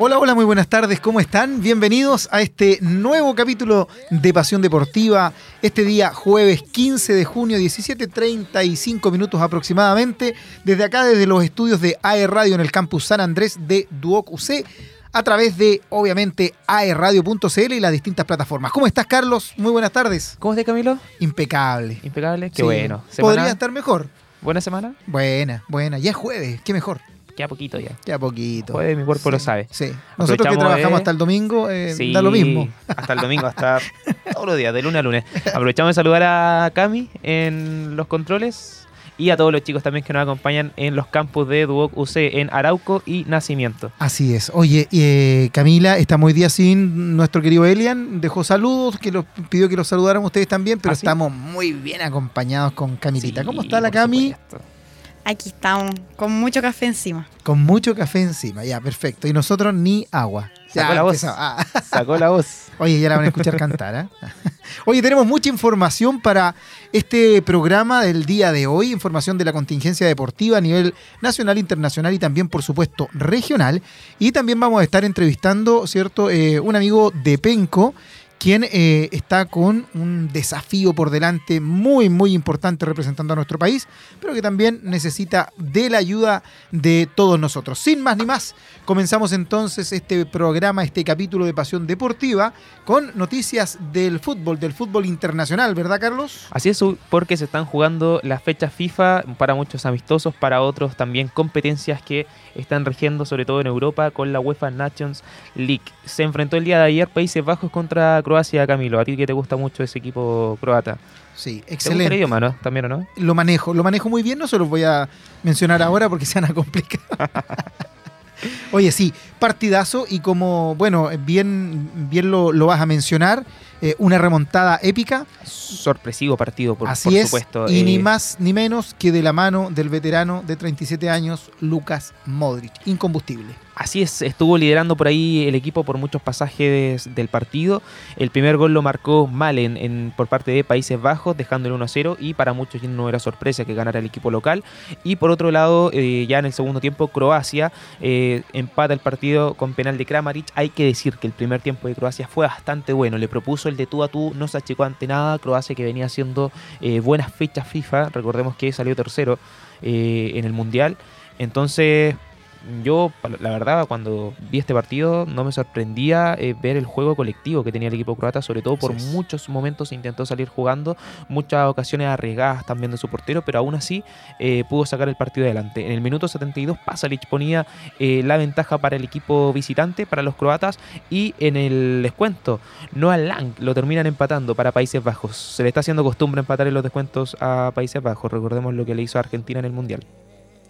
Hola, hola, muy buenas tardes, ¿cómo están? Bienvenidos a este nuevo capítulo de Pasión Deportiva, este día jueves 15 de junio, 17.35 minutos aproximadamente, desde acá, desde los estudios de AE Radio en el campus San Andrés de Duoc UC, a través de, obviamente, aerradio.cl y las distintas plataformas. ¿Cómo estás, Carlos? Muy buenas tardes. ¿Cómo estás, Camilo? Impecable. Impecable, qué Sí. bueno. Podría estar mejor. ¿Buena semana? Buena, buena. Ya es jueves, qué mejor. Queda poquito ya. Ya poquito. Jueves mi cuerpo lo sabe. Sí. Nosotros que trabajamos de- hasta el domingo, eh, Sí, da lo mismo. Hasta el domingo, hasta todos los días, de lunes a lunes. Aprovechamos de saludar a Cami en los controles y a todos los chicos también que nos acompañan en los campus de Duoc UC en Arauco y Nacimiento. Así es. Oye, eh, Camila, estamos hoy día sin nuestro querido Elian. Dejó saludos, que los pidió que los saludáramos ustedes también, pero ¿Ah, sí? estamos muy bien acompañados con Camilita. Sí, ¿Cómo está la Cami? supuesto. Aquí estamos, con mucho café encima. Con mucho café encima, ya, perfecto. Y nosotros ni agua. Ya Sacó la voz. Ah, Sacó la voz. Oye, ya la van a escuchar cantar. ¿ah? Oye, tenemos mucha información para este programa del día de hoy, información de la contingencia deportiva a nivel nacional, internacional y también, por supuesto, regional. Y también vamos a estar entrevistando, ¿cierto?, Eh, un amigo de Penco, quien eh, está con un desafío por delante muy, muy importante representando a nuestro país, pero que también necesita de la ayuda de todos nosotros. Sin más ni más, comenzamos entonces este programa, este capítulo de Pasión Deportiva, con noticias del fútbol, del fútbol internacional, ¿verdad, Carlos? Así es, porque se están jugando las fechas FIFA, para muchos amistosos, para otros también competencias que están rigiendo, sobre todo en Europa, con la UEFA Nations League. Se enfrentó el día de ayer Países Bajos contra Croacia, Camilo. A ti que te gusta mucho ese equipo croata. Sí, ¿Te gusta el excelente. idioma, no? También, ¿o no? Lo manejo, lo manejo muy bien, no se los voy a mencionar ahora porque se van a complicar. Oye, sí, partidazo y como, bueno, bien, bien lo, lo vas a mencionar, eh, una remontada épica, Sorpresivo partido, por, así por es, supuesto. y Eh, ni más ni menos que de la mano del veterano de 37 años, Lucas Modric, incombustible. Así es, estuvo liderando por ahí el equipo por muchos pasajes del partido. El primer gol lo marcó Malen en, por parte de Países Bajos, dejando el 1-0 y para muchos no era sorpresa que ganara el equipo local. Y por otro lado, eh, ya en el segundo tiempo, Croacia eh, empata el partido con penal de Kramaric. Hay que decir que el primer tiempo de Croacia fue bastante bueno. Le propuso el de tú a tú, no se achicó ante nada. Croacia que venía haciendo eh, buenas fechas FIFA, recordemos que salió tercero en el Mundial. Entonces, yo, la verdad, cuando vi este partido, no me sorprendía eh, ver el juego colectivo que tenía el equipo croata, sobre todo por muchos momentos intentó salir jugando, muchas ocasiones arriesgadas también de su portero, pero aún así eh, pudo sacar el partido adelante. En el minuto 72, Pasalic ponía eh, la ventaja para el equipo visitante, para los croatas, y en el descuento, Noah Lang lo terminan empatando para Países Bajos. Se le está haciendo costumbre empatar en los descuentos a Países Bajos, recordemos lo que le hizo a Argentina en el Mundial.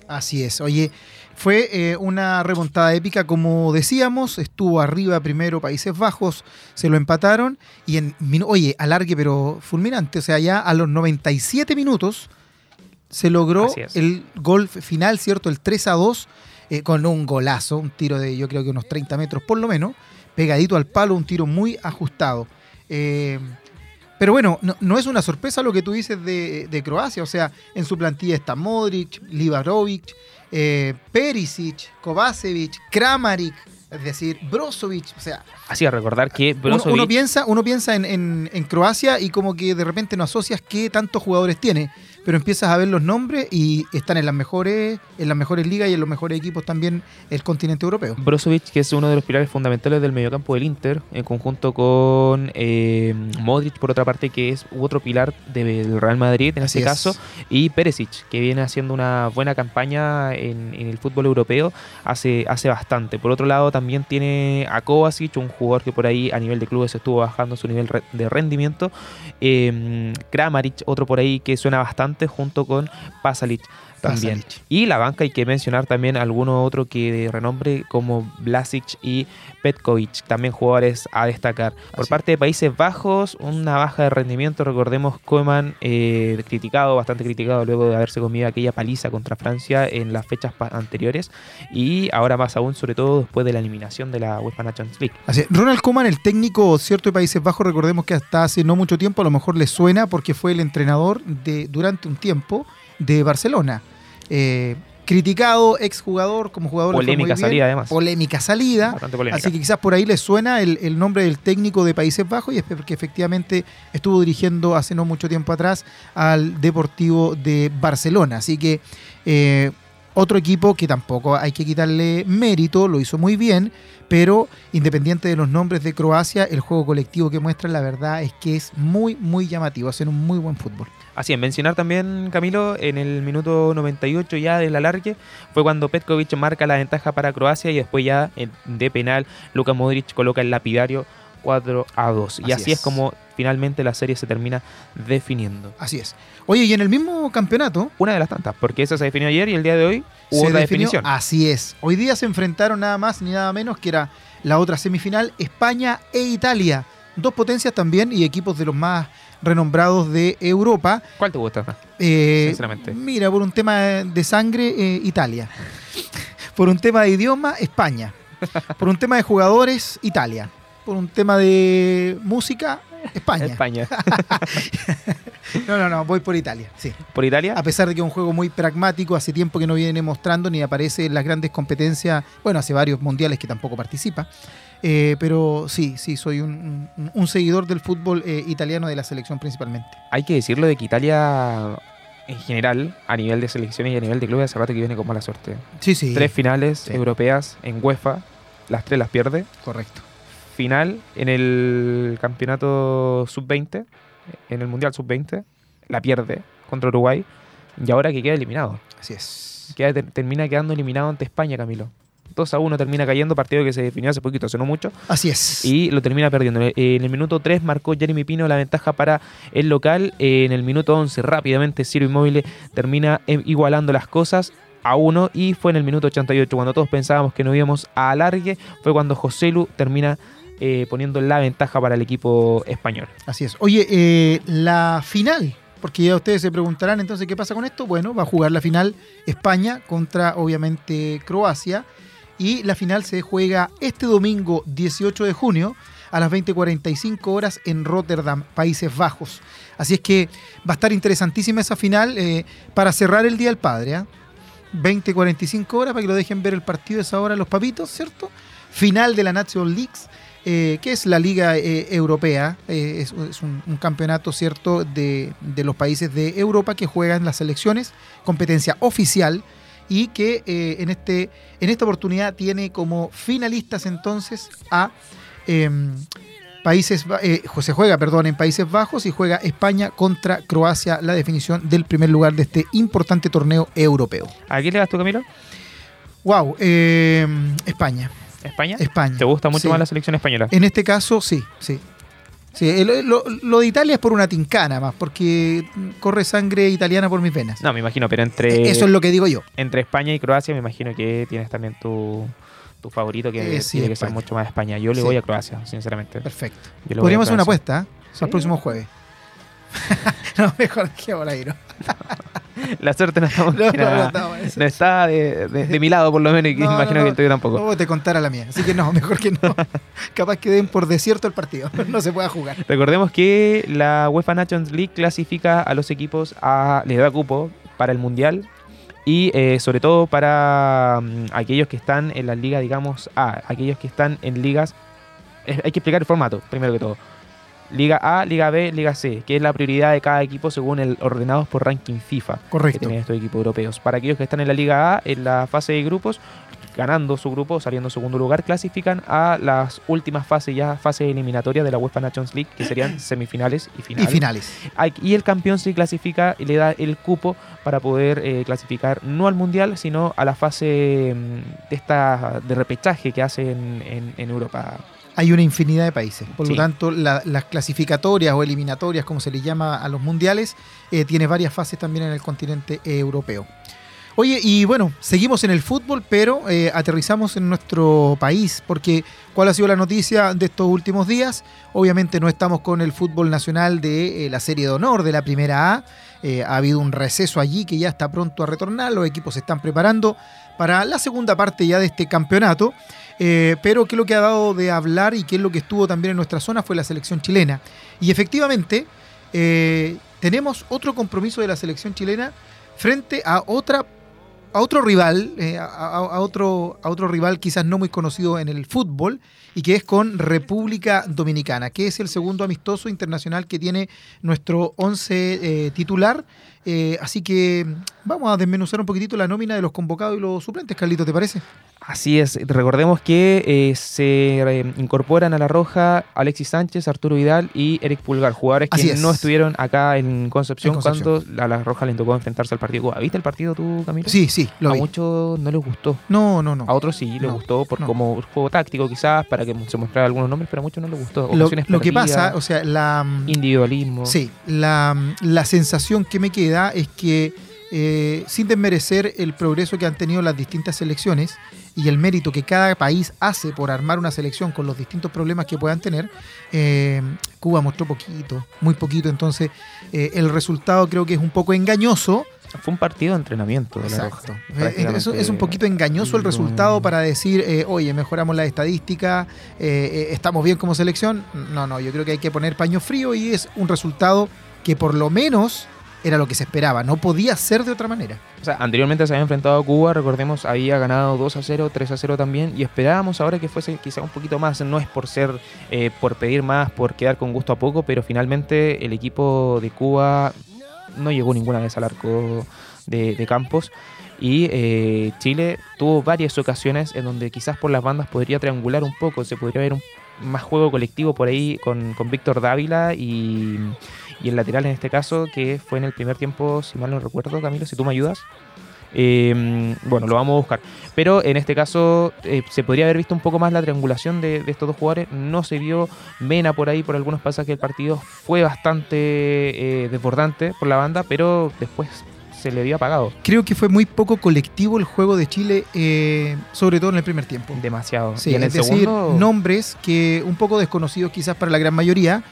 Así es. Oye, fue eh, una remontada épica, como decíamos, estuvo arriba primero Países Bajos, se lo empataron y en, oye, alargue pero fulminante, o sea, ya a los 97 minutos se logró el gol final, ¿cierto? El 3 a 2 eh, con un golazo, un tiro de yo creo que unos 30 metros por lo menos, pegadito al palo, un tiro muy ajustado. Eh, pero bueno, no, no es una sorpresa lo que tú dices de, de Croacia. O sea, en su plantilla está Modric, Livarovic, eh, Perisic, Kovacevic, Kramaric, es decir, Brozovic. O sea, Así a recordar que uno, Brozovic uno piensa, uno piensa en, en- en Croacia y como que de repente no asocias qué tantos jugadores tiene. Pero empiezas a ver los nombres y están en las mejores, en las mejores ligas y en los mejores equipos también el continente europeo. Brozovic, que es uno de los pilares fundamentales del mediocampo del Inter, en conjunto con eh, Modric, por otra parte, que es otro pilar del Real Madrid en Así este es. caso, y Perisic, que viene haciendo una buena campaña en, en el fútbol europeo hace, hace bastante. Por otro lado, también tiene a Kovacic, un jugador que por ahí a nivel de clubes estuvo bajando su nivel de rendimiento. Eh, Kramaric, otro por ahí que suena bastante, junto con Pasalic también. Pasalic. Y la banca hay que mencionar también alguno otro que de renombre como Blasic y Petkovic, también jugadores a destacar. Por Así. parte de Países Bajos, una baja de rendimiento, recordemos Koeman eh, criticado, bastante criticado luego de haberse comido aquella paliza contra Francia en las fechas anteriores y ahora más aún, sobre todo después de la eliminación de la UEFA Nations League. Así. Ronald Koeman, el técnico cierto de Países Bajos, recordemos que hasta hace no mucho tiempo, a lo mejor le suena porque fue el entrenador de durante un tiempo de Barcelona. Eh, criticado exjugador como jugador. Polémica bien. salida, además. Polémica salida. Polémica. Así que quizás por ahí le suena el, el nombre del técnico de Países Bajos y es porque efectivamente estuvo dirigiendo hace no mucho tiempo atrás al Deportivo de Barcelona. Así que eh, otro equipo que tampoco hay que quitarle mérito, lo hizo muy bien, pero independiente de los nombres de Croacia, el juego colectivo que muestra la verdad es que es muy, muy llamativo, hacen un muy buen fútbol. Así es, mencionar también, Camilo, en el minuto 98 ya del alargue, fue cuando Petkovic marca la ventaja para Croacia y después ya de penal, Luka Modric coloca el lapidario 4 a 2. Y Así así es. es. como finalmente la serie se termina definiendo. Así es. Oye, y en el mismo campeonato, Una de las tantas, porque esa se definió ayer y el día de hoy hubo se otra definió- definición. Así es. Hoy día se enfrentaron nada más ni nada menos que era la otra semifinal, España e Italia. Dos potencias también y equipos de los más renombrados de Europa. ¿Cuál te gusta? Eh, Sinceramente. Mira, por un tema de sangre, eh, Italia. Por un tema de idioma, España. Por un tema de jugadores, Italia. Por un tema de música, España. España. No, no, no, voy por Italia, sí. ¿Por Italia? A pesar de que es un juego muy pragmático, hace tiempo que no viene mostrando ni aparece en las grandes competencias, bueno, hace varios mundiales que tampoco participa, Eh, pero sí, sí, soy un, un- un seguidor del fútbol eh, italiano de la selección principalmente. Hay que decirlo de que Italia, en general, a nivel de selecciones y a nivel de clubes, hace rato que viene con mala suerte. Sí, sí. Tres finales Sí. europeas en UEFA, las tres las pierde. Correcto. Final en el campeonato sub-20, en el Mundial sub-20, la pierde contra Uruguay. Y ahora que queda eliminado. Así es. Queda- termina quedando eliminado ante España, Camilo. 2 a 1 termina cayendo, partido que se definió hace poquito, hace no mucho. Así es. y lo termina perdiendo. Eh, En el minuto 3 marcó Jeremy Pino la ventaja para el local. Eh, En el minuto 11 rápidamente Ciro Inmóvil termina eh, igualando las cosas a 1 y fue en el minuto 88 cuando todos pensábamos que no íbamos a alargue, fue cuando José Lu termina eh, poniendo la ventaja para el equipo español. Así es. Oye, eh, la final, porque ya ustedes se preguntarán entonces qué pasa con esto. Bueno, va a jugar la final España contra obviamente Croacia y la final se juega este domingo 18 de junio a las 20:45 horas en Rotterdam, Países Bajos. Así es que va a estar interesantísima esa final eh, para cerrar el Día del Padre. ¿ah? 20:45 horas para que lo dejen ver el partido a esa hora los papitos, ¿cierto? Final de la National Leagues eh, que es la Liga eh, Europea, eh, es, es un, un campeonato cierto de, de los países de Europa que juegan las selecciones, competencia oficial y que eh, en, este, en esta oportunidad tiene como finalistas entonces a em, países, eh, se juega, perdón, en Países Bajos y juega España contra Croacia, la definición del primer lugar de este importante torneo europeo. ¿A quién le das tú, Camilo? Wow, em, España, ¿España? España. ¿Te gusta mucho Sí. más la selección española? En este caso, sí, sí. Sí, el- lo, lo de Italia es por una tincana más, porque corre sangre italiana por mis venas. No, me imagino, pero entre, Eso es lo que digo yo. entre España y Croacia me imagino que tienes también tu, tu favorito que Eh, sí, tiene que ser mucho más España. Yo le Sí. voy a Croacia, sinceramente. Perfecto. Podríamos hacer una apuesta ¿eh? Sí. el próximo jueves. no, mejor que ¿no? La suerte no, está de, de- de mi lado, por lo menos, y que imagino no, que el tuyo tampoco. No te contara la mía, así que no, mejor que no. Capaz que den por desierto el partido, no se pueda jugar. Recordemos que la UEFA Nations League clasifica a los equipos, a, les da cupo para el Mundial y eh, sobre todo para mm, aquellos que están en la liga, digamos, A, aquellos que están en ligas, eh, hay que explicar el formato, primero que todo. Liga A, Liga B, Liga C, que es la prioridad de cada equipo según el ordenados por ranking FIFA que Correcto. tienen estos equipos europeos. Para aquellos que están en la Liga A, en la fase de grupos, ganando su grupo, saliendo en segundo lugar, clasifican a las últimas fases, ya fase eliminatoria de la UEFA Nations League, que serían semifinales y Y finales. finales. Hay- Y el campeón se clasifica y le da el cupo para poder eh, clasificar no al mundial, sino a la fase mm, de esta de repechaje que hacen en, en Europa. Hay una infinidad de países. Por Sí. lo tanto, la- las clasificatorias o eliminatorias, como se les llama a los mundiales, eh, tiene varias fases también en el continente europeo. Oye, y bueno, seguimos en el fútbol, pero eh, aterrizamos en nuestro país, porque ¿cuál ha sido la noticia de estos últimos días? Obviamente no estamos con el fútbol nacional de eh, la Serie de Honor de la Primera A. Eh, ha habido un receso allí que ya está pronto a retornar, los equipos se están preparando para la segunda parte ya de este campeonato. Eh, pero qué es lo que ha dado de hablar y qué es lo que estuvo también en nuestra zona fue la selección chilena. Y efectivamente, eh, tenemos otro compromiso de la selección chilena frente a otra a otro rival, eh, a, otro, a otro rival quizás no muy conocido en el fútbol, y que es con República Dominicana, que es el segundo amistoso internacional que tiene nuestro 11 eh, titular. Eh, así que vamos a desmenuzar un poquitito la nómina de los convocados y los suplentes, Carlito, ¿te parece? Así es, recordemos que eh, se eh, incorporan a la Roja Alexis Sánchez, Arturo Vidal y Eric Pulgar, jugadores Así que es. no estuvieron acá en Concepción, En Concepción. cuando a la Roja le tocó enfrentarse al partido. ¿Viste el partido tú, Camilo? Sí, sí, lo a vi. muchos no les gustó. No, no, no. A otros sí les No, gustó por no. como juego táctico quizás, para que se mostrara algunos nombres, pero a muchos no les gustó. Lo, lo que pasa, o sea, la, individualismo. sí, la, la sensación que me queda es que eh, sin desmerecer el progreso que han tenido las distintas selecciones y el mérito que cada país hace por armar una selección con los distintos problemas que puedan tener, eh, Cuba mostró poquito, muy poquito, entonces eh, el resultado creo que es un poco engañoso. Fue un partido de entrenamiento de la Exacto. Roja. Eh, Es, es un poquito engañoso el resultado para decir, eh, oye, mejoramos la estadística, eh, estamos bien como selección. No, no, yo creo que hay que poner paño frío y es un resultado que por lo menos era lo que se esperaba. No podía ser de otra manera. O sea, anteriormente se había enfrentado a Cuba, recordemos, había ganado 2 a 0, 3 a 0 también, y esperábamos ahora que fuese quizá un poquito más. No es por ser, eh, por pedir más, por quedar con gusto a poco, pero finalmente el equipo de Cuba no llegó ninguna vez al arco de, de Campos. Y eh, Chile tuvo varias ocasiones en donde quizás por las bandas podría triangular un poco, se podría ver un, más juego colectivo por ahí con, con Víctor Dávila y, y el lateral en este caso, que fue en el primer tiempo, si mal no recuerdo, Camilo, si tú me ayudas. Eh, bueno, lo vamos a buscar. Pero en este caso eh, se podría haber visto un poco más la triangulación de, de estos dos jugadores. No se vio Mena por ahí, por algunos pasajes del partido. Fue bastante eh, desbordante por la banda, pero después se le vio apagado. Creo que fue muy poco colectivo el juego de Chile, eh, sobre todo en el primer tiempo. Demasiado. Sí, y en el es decir, segundo, nombres que un poco desconocidos quizás para la gran mayoría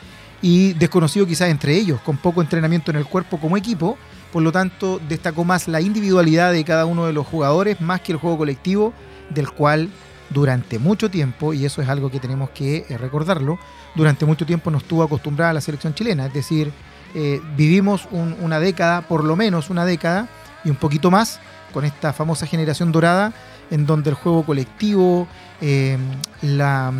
y desconocidos quizás entre ellos, con poco entrenamiento en el cuerpo como equipo. Por lo tanto, destacó más la individualidad de cada uno de los jugadores más que el juego colectivo, del cual durante mucho tiempo, y eso es algo que tenemos que eh, recordarlo, durante mucho tiempo nos estuvo acostumbrada la selección chilena. Es decir, eh, vivimos un- una década, por lo menos una década, y un poquito más, con esta famosa generación dorada, en donde el juego colectivo, eh, la,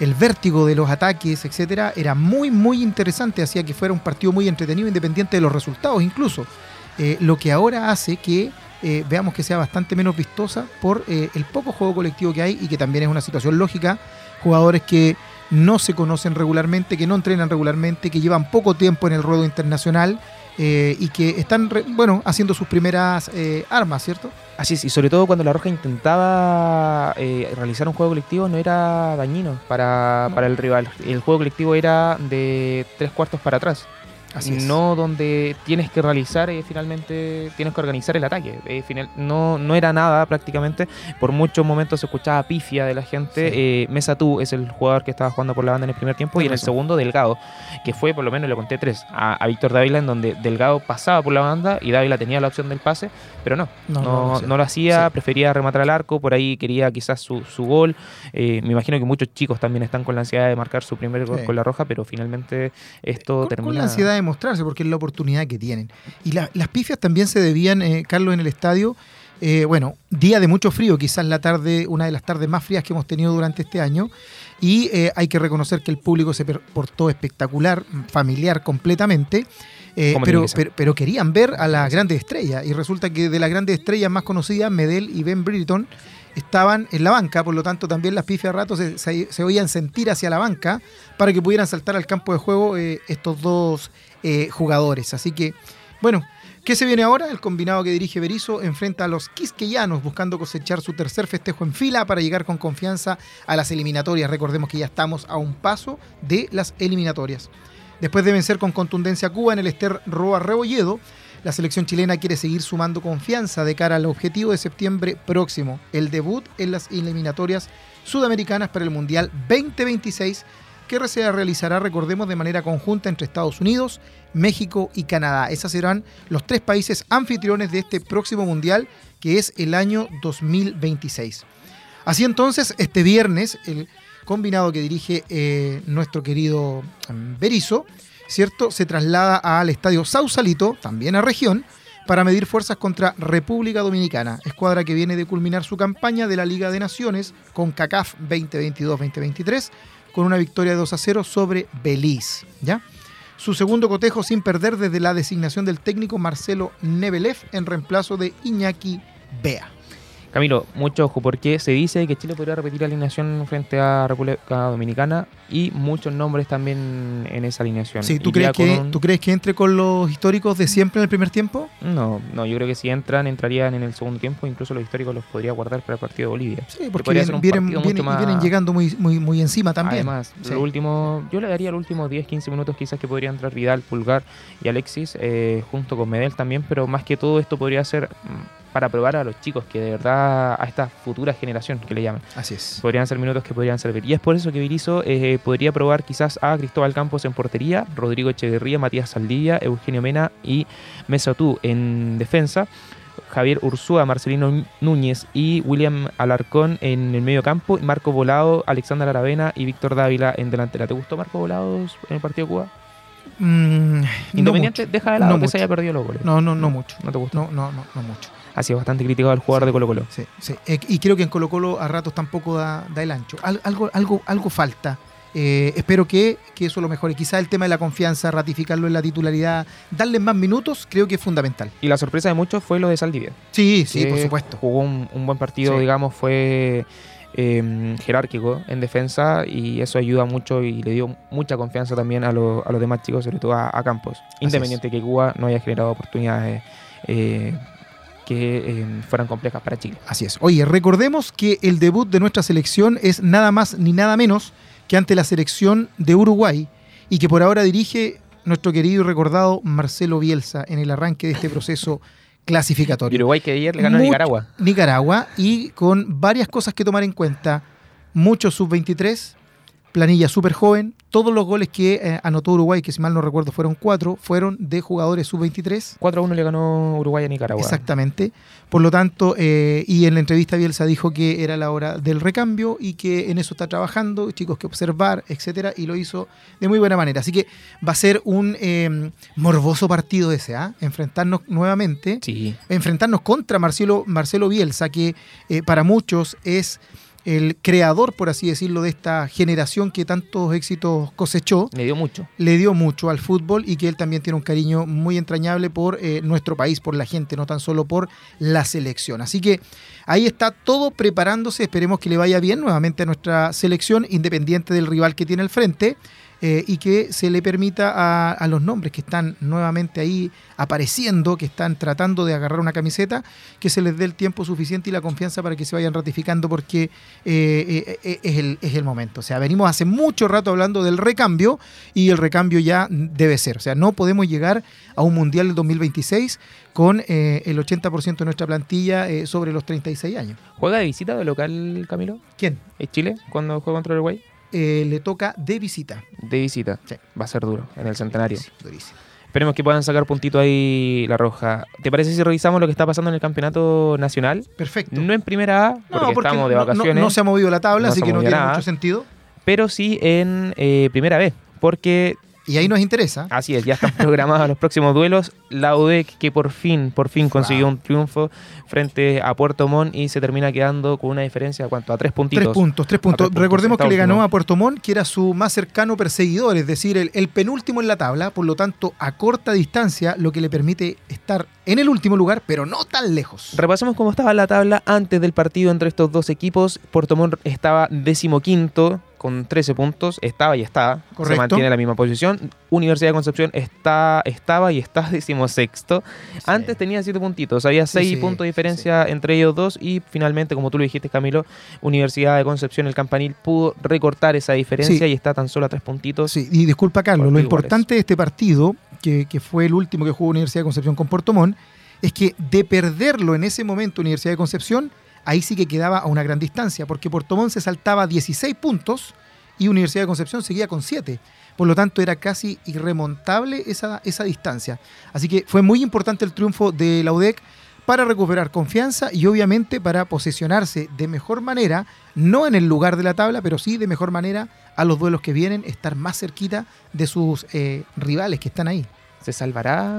el vértigo de los ataques, etcétera, era muy, muy interesante, hacía que fuera un partido muy entretenido, independiente de los resultados incluso. Eh, lo que ahora hace que eh, veamos que sea bastante menos vistosa por eh, el poco juego colectivo que hay y que también es una situación lógica. Jugadores que no se conocen regularmente, que no entrenan regularmente, que llevan poco tiempo en el ruedo internacional eh, y que están, re- bueno, haciendo sus primeras eh, armas, ¿cierto? Así es, y sobre todo cuando la Roja intentaba eh, realizar un juego colectivo no era dañino para, No. para el rival. El juego colectivo era de tres cuartos para atrás. Así es. no donde tienes que realizar eh, finalmente tienes que organizar el ataque Eh, final, no, no era nada prácticamente por muchos momentos se escuchaba pifia de la gente Sí. eh, Mesa Tú es el jugador que estaba jugando por la banda en el primer tiempo y en el segundo Delgado que fue por lo menos le conté tres a, a Víctor Dávila en donde Delgado pasaba por la banda y Dávila tenía la opción del pase pero no No, no, no, no, sí. lo hacía Sí. prefería rematar al arco por ahí quería quizás su, su gol Eh, me imagino que muchos chicos también están con la ansiedad de marcar su primer gol Sí. con la roja pero finalmente esto termina con la ansiedad de mostrarse, porque es la oportunidad que tienen. Y la- las pifias también se debían, eh, Carlos, en el estadio. eh, bueno, día de mucho frío, quizás la tarde, una de las tardes más frías que hemos tenido durante este año. Y eh, hay que reconocer que el público se portó espectacular, familiar completamente. eh, pero, pero, pero querían ver a las grandes estrellas. Y resulta que de las grandes estrellas más conocidas, Medel y Ben Britton, estaban en la banca, por lo tanto también las pifias a ratos se, se- se oían sentir hacia la banca para que pudieran saltar al campo de juego estos dos eh, jugadores. Así que, bueno, ¿qué se viene ahora? El combinado que dirige Berizzo enfrenta a los quisqueyanos buscando cosechar su tercer festejo en fila para llegar con confianza a las eliminatorias. Recordemos que ya estamos a un paso de las eliminatorias. Después de vencer con contundencia a Cuba en el Ester Roa Rebolledo, la selección chilena quiere seguir sumando confianza de cara al objetivo de septiembre próximo, el debut en las eliminatorias sudamericanas para el Mundial 2026, que se realizará, recordemos, de manera conjunta entre Estados Unidos, México y Canadá. Esos serán los tres países anfitriones de este próximo Mundial, que es el año 2026. Así entonces, este viernes, el combinado que dirige eh, nuestro querido mm, Berizzo, ¿cierto? Se traslada al estadio Sausalito, también a región, para medir fuerzas contra República Dominicana, escuadra que viene de culminar su campaña de la Liga de Naciones con CACAF 2022-2023 con una victoria de 2 a 0 sobre Belice. ¿ya? Su segundo cotejo sin perder desde la designación del técnico Marcelo Nebelev en reemplazo de Iñaki Bea. Camilo, mucho ojo, porque se dice que Chile podría repetir la alineación frente a República Dominicana y muchos nombres también en esa alineación. Sí, ¿tú crees, que, ¿tú crees que entre con los históricos de siempre en el primer tiempo? No, no, yo creo que si entran, entrarían en el segundo tiempo, incluso los históricos los podría guardar para el partido de Bolivia. Sí, porque vienen, vienen, llegando muy, muy, muy encima también. Además, lo último, yo le daría los últimos 10, 15 minutos quizás que podría entrar Vidal, Pulgar y Alexis, eh, junto con Medel también, pero más que todo esto podría ser mm, para probar a los chicos, que de verdad a esta futura generación que le llaman. Así es. Podrían ser minutos que podrían servir. Y es por eso que Virizo eh, podría probar quizás a Cristóbal Campos en portería, Rodrigo Echeverría, Matías Saldivia, Eugenio Mena y Mesotú en defensa. Javier Ursúa, Marcelino Núñez y William Alarcón en el medio campo, Marco Volado, Alexander Aravena y Víctor Dávila en delantera. ¿Te gustó Marco Volado en el partido de Cuba? Mm, Independiente, deja de lado que se haya perdido los goles. No, no, no mucho. ¿No te gustó? No, no, no, no mucho ha sido bastante criticado el jugador de Colo Colo. Sí, sí. Eh, y creo que en Colo Colo a ratos tampoco da, el ancho. algo, algo, algo falta. Eh, espero que, eso lo mejore. Quizá el tema de la confianza, ratificarlo en la titularidad, darle más minutos, creo que es fundamental. Y la sorpresa de muchos fue lo de Saldivia. Sí, sí, por supuesto. Jugó un, buen partido, digamos, fue em, jerárquico en defensa y eso ayuda mucho y le dio mucha confianza también a, los demás chicos, sobre todo a, Campos. Independiente que Cuba no haya generado oportunidades. Eh, que em, fueran complejas para Chile. Así es. Oye, recordemos que el debut de nuestra selección es nada más ni nada menos que ante la selección de Uruguay y que por ahora dirige nuestro querido y recordado Marcelo Bielsa en el arranque de este proceso clasificatorio. Uruguay que ayer le ganó a Nicaragua. Nicaragua y con varias cosas que tomar en cuenta. Muchos sub-23, planilla súper joven. Todos los goles que eh, anotó Uruguay, que si mal no recuerdo fueron cuatro, fueron de jugadores sub-23. 4 1 le ganó Uruguay a Nicaragua. Exactamente. Por lo tanto, eh, y en la entrevista Bielsa dijo que era la hora del recambio y que en eso está trabajando, chicos que observar, etcétera, y lo hizo de muy buena manera. Así que va a ser un em, morboso partido ese, ¿ah? Enfrentarnos nuevamente. Sí. Enfrentarnos contra Marcelo, Marcelo Bielsa, que eh, para muchos es el creador, por así decirlo, de esta generación que tantos éxitos cosechó. Le dio mucho. Le dio mucho al fútbol y que él también tiene un cariño muy entrañable por eh, nuestro país, por la gente, no tan solo por la selección. Así que ahí está todo preparándose. Esperemos que le vaya bien nuevamente a nuestra selección, independiente del rival que tiene al frente. Eh, y que se le permita a, los nombres que están nuevamente ahí apareciendo, que están tratando de agarrar una camiseta, que se les dé el tiempo suficiente y la confianza para que se vayan ratificando porque eh, eh, es, el, es el momento. O sea, venimos hace mucho rato hablando del recambio y el recambio ya debe ser. O sea, no podemos llegar a un Mundial del 2026 con el 80% de nuestra plantilla sobre los 36 años. ¿Juega de visita de local, Camilo? ¿Quién? ¿Es Chile cuando juega contra Uruguay? Eh, le toca de visita. De visita. Va a ser duro en el centenario. Esperemos que puedan sacar puntito ahí la roja. ¿Te parece si revisamos lo que está pasando en el campeonato nacional? Perfecto. No en primera A, porque, estamos de vacaciones. No, se ha movido la tabla, así que no tiene mucho sentido. Pero sí en eh, primera B, porque y ahí nos interesa. Así es, ya están programados los próximos duelos. La UDEC que por fin, por fin consiguió un triunfo frente a Puerto Montt y se termina quedando con una diferencia ¿cuánto? a tres puntitos. Tres puntos, tres puntos. Recordemos que le ganó a Puerto Montt, que era su más cercano perseguidor, es decir, el, penúltimo en la tabla, por lo tanto a corta distancia, lo que le permite estar en el último lugar, pero no tan lejos. Repasemos cómo estaba la tabla antes del partido entre estos dos equipos. Puerto Montt estaba decimoquinto con 13 puntos, estaba y está, se mantiene la misma posición. Universidad de Concepción está, estaba y está decimosexto. Antes tenía 7 puntitos, había 6 puntos de diferencia entre ellos dos y finalmente, como tú lo dijiste Camilo, Universidad de Concepción, el campanil, pudo recortar esa diferencia y está tan solo a 3 puntitos. Sí, y disculpa Carlos, lo importante de este partido, que, que, fue el último que jugó Universidad de Concepción con Puerto Montt, es que de perderlo en ese momento Universidad de Concepción, ahí sí que quedaba a una gran distancia, porque Puerto Montt se saltaba 16 puntos y Universidad de Concepción seguía con 7. Por lo tanto, era casi irremontable esa, esa distancia. Así que fue muy importante el triunfo de la UDEC para recuperar confianza y obviamente para posicionarse de mejor manera, no en el lugar de la tabla, pero sí de mejor manera a los duelos que vienen, estar más cerquita de sus eh, rivales que están ahí. ¿Se salvará?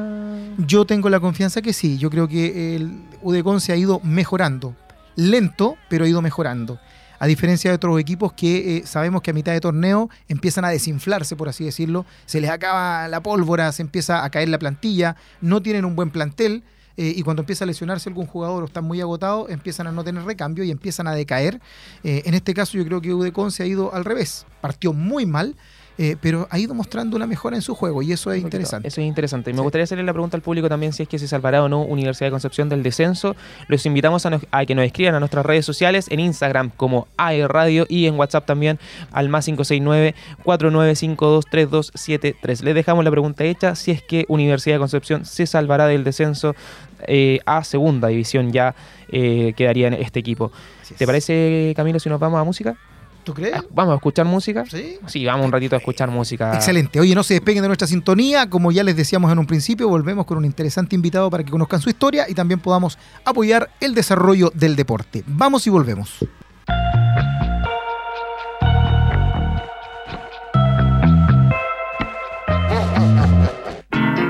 Yo tengo la confianza que sí. Yo creo que el Udecon se ha ido mejorando. Lento, pero ha ido mejorando. A diferencia de otros equipos que eh, sabemos que a mitad de torneo empiezan a desinflarse, por así decirlo. Se les acaba la pólvora, se empieza a caer la plantilla, no tienen un buen plantel. eh, y cuando empieza a lesionarse algún jugador o están muy agotados, empiezan a no tener recambio y empiezan a decaer. Eh, en este caso yo creo que Udecon se ha ido al revés. Partió muy mal, eh, pero ha ido mostrando una mejora en su juego y eso es interesante. Eso es interesante. Y me Sí. gustaría hacerle la pregunta al público también si es que se salvará o no Universidad de Concepción del descenso. Los invitamos a, nos- a que nos escriban a nuestras redes sociales, en Instagram como AE Radio y en WhatsApp también al más 569-4952-3273. Les dejamos la pregunta hecha si es que Universidad de Concepción se salvará del descenso eh, a segunda división ya eh, quedaría en este equipo. Así es. ¿Te parece, Camilo, si nos vamos a música? ¿Tú crees? Ah, ¿Vamos a escuchar música? Sí. Sí, vamos un ratito a escuchar música. Excelente. Oye, no se despeguen de nuestra sintonía. Como ya les decíamos en un principio, volvemos con un interesante invitado para que conozcan su historia y también podamos apoyar el desarrollo del deporte. Vamos y volvemos.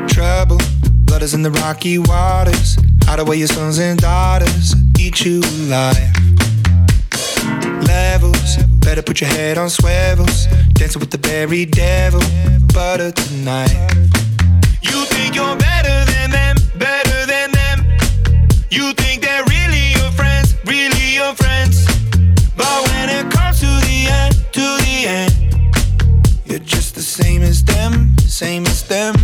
trouble. Blood is in the rocky waters. Hide away your sons and daughters. Eat you alive. Levels. Better put your head on swivels. Dancing with the berry devil. Butter tonight. You think you're better than them, better than them. You think they're really your friends, really your friends. But when it comes to the end, to the end, you're just the same as them, same as them.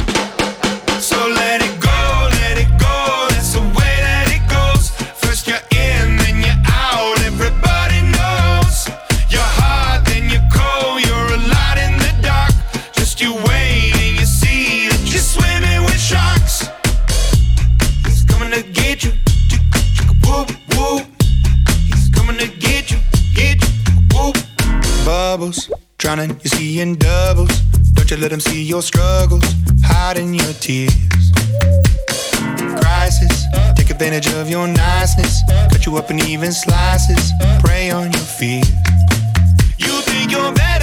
Drowning, you're seeing doubles. Don't you let them see your struggles, hiding your tears. Crisis, take advantage of your niceness. Cut you up in even slices, prey on your fears. You think you're better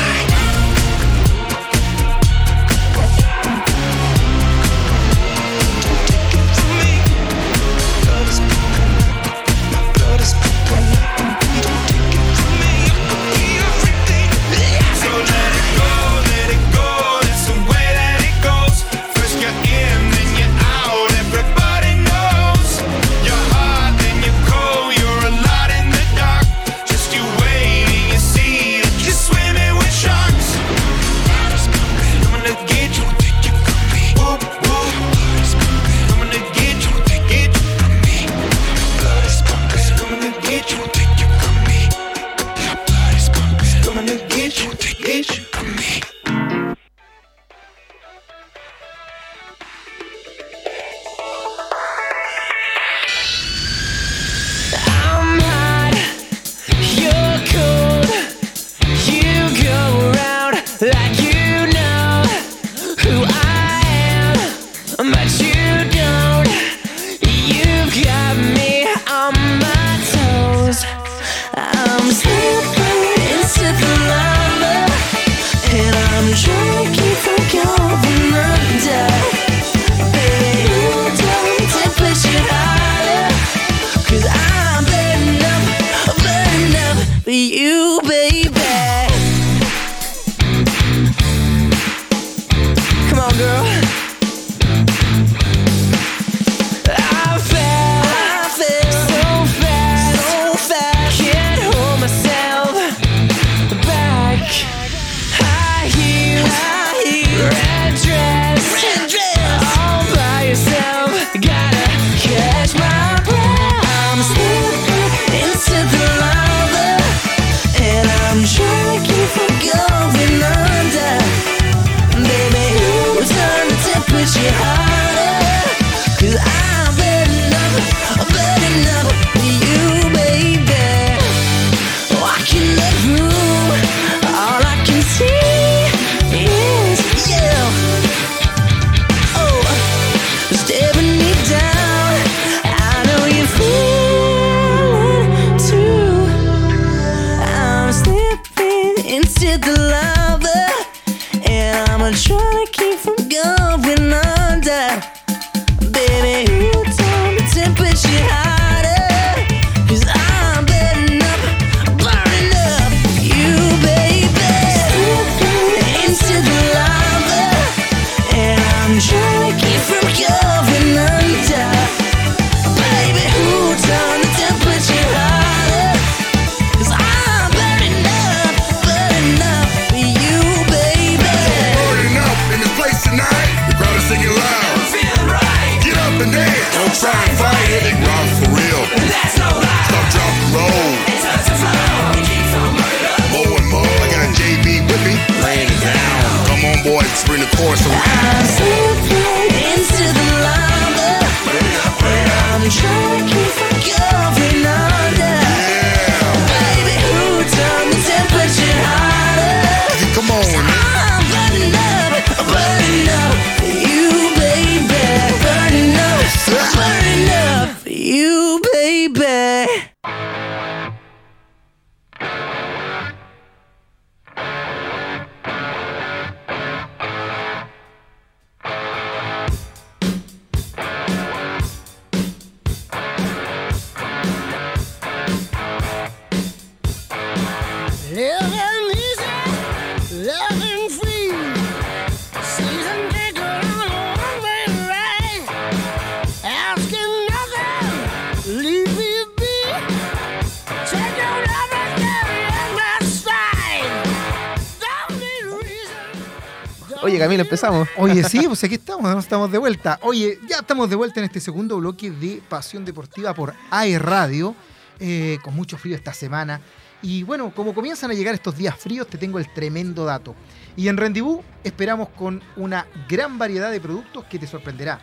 Oye, sí, pues aquí estamos, estamos de vuelta. Oye, ya estamos de vuelta en este segundo bloque de Pasión Deportiva por AE Radio, eh, con mucho frío esta semana. Y bueno, como comienzan a llegar estos días fríos, te tengo el tremendo dato. Y en Rendezvous esperamos con una gran variedad de productos que te sorprenderá.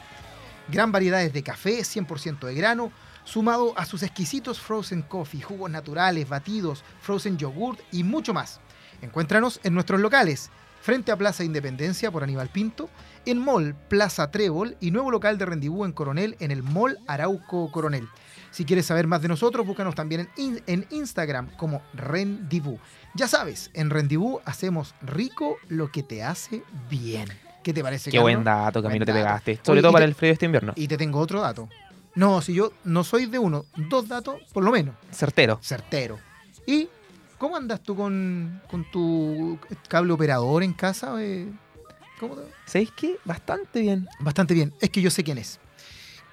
Gran variedades de café, 100% de grano, sumado a sus exquisitos frozen coffee, jugos naturales, batidos, frozen yogurt y mucho más. Encuéntranos en nuestros locales, frente a Plaza Independencia por Aníbal Pinto, en Mall Plaza Trébol y nuevo local de Rendibú en Coronel en el Mall Arauco Coronel. Si quieres saber más de nosotros, búscanos también en, in- en Instagram como Rendibú. Ya sabes, en Rendibú hacemos rico lo que te hace bien. ¿Qué te parece, Qué Carlos? buen dato, Camilo, te Buen dato. pegaste. Sobre Oye, todo para te- el frío de este invierno. Y te tengo otro dato. No, si yo no soy de uno, dos datos por lo menos. Certero. Certero. ¿Y cómo andas tú con, con tu cable operador en casa? eh? ¿Cómo te- ¿Sabéis qué? Bastante bien. Bastante bien. Es que yo sé quién es.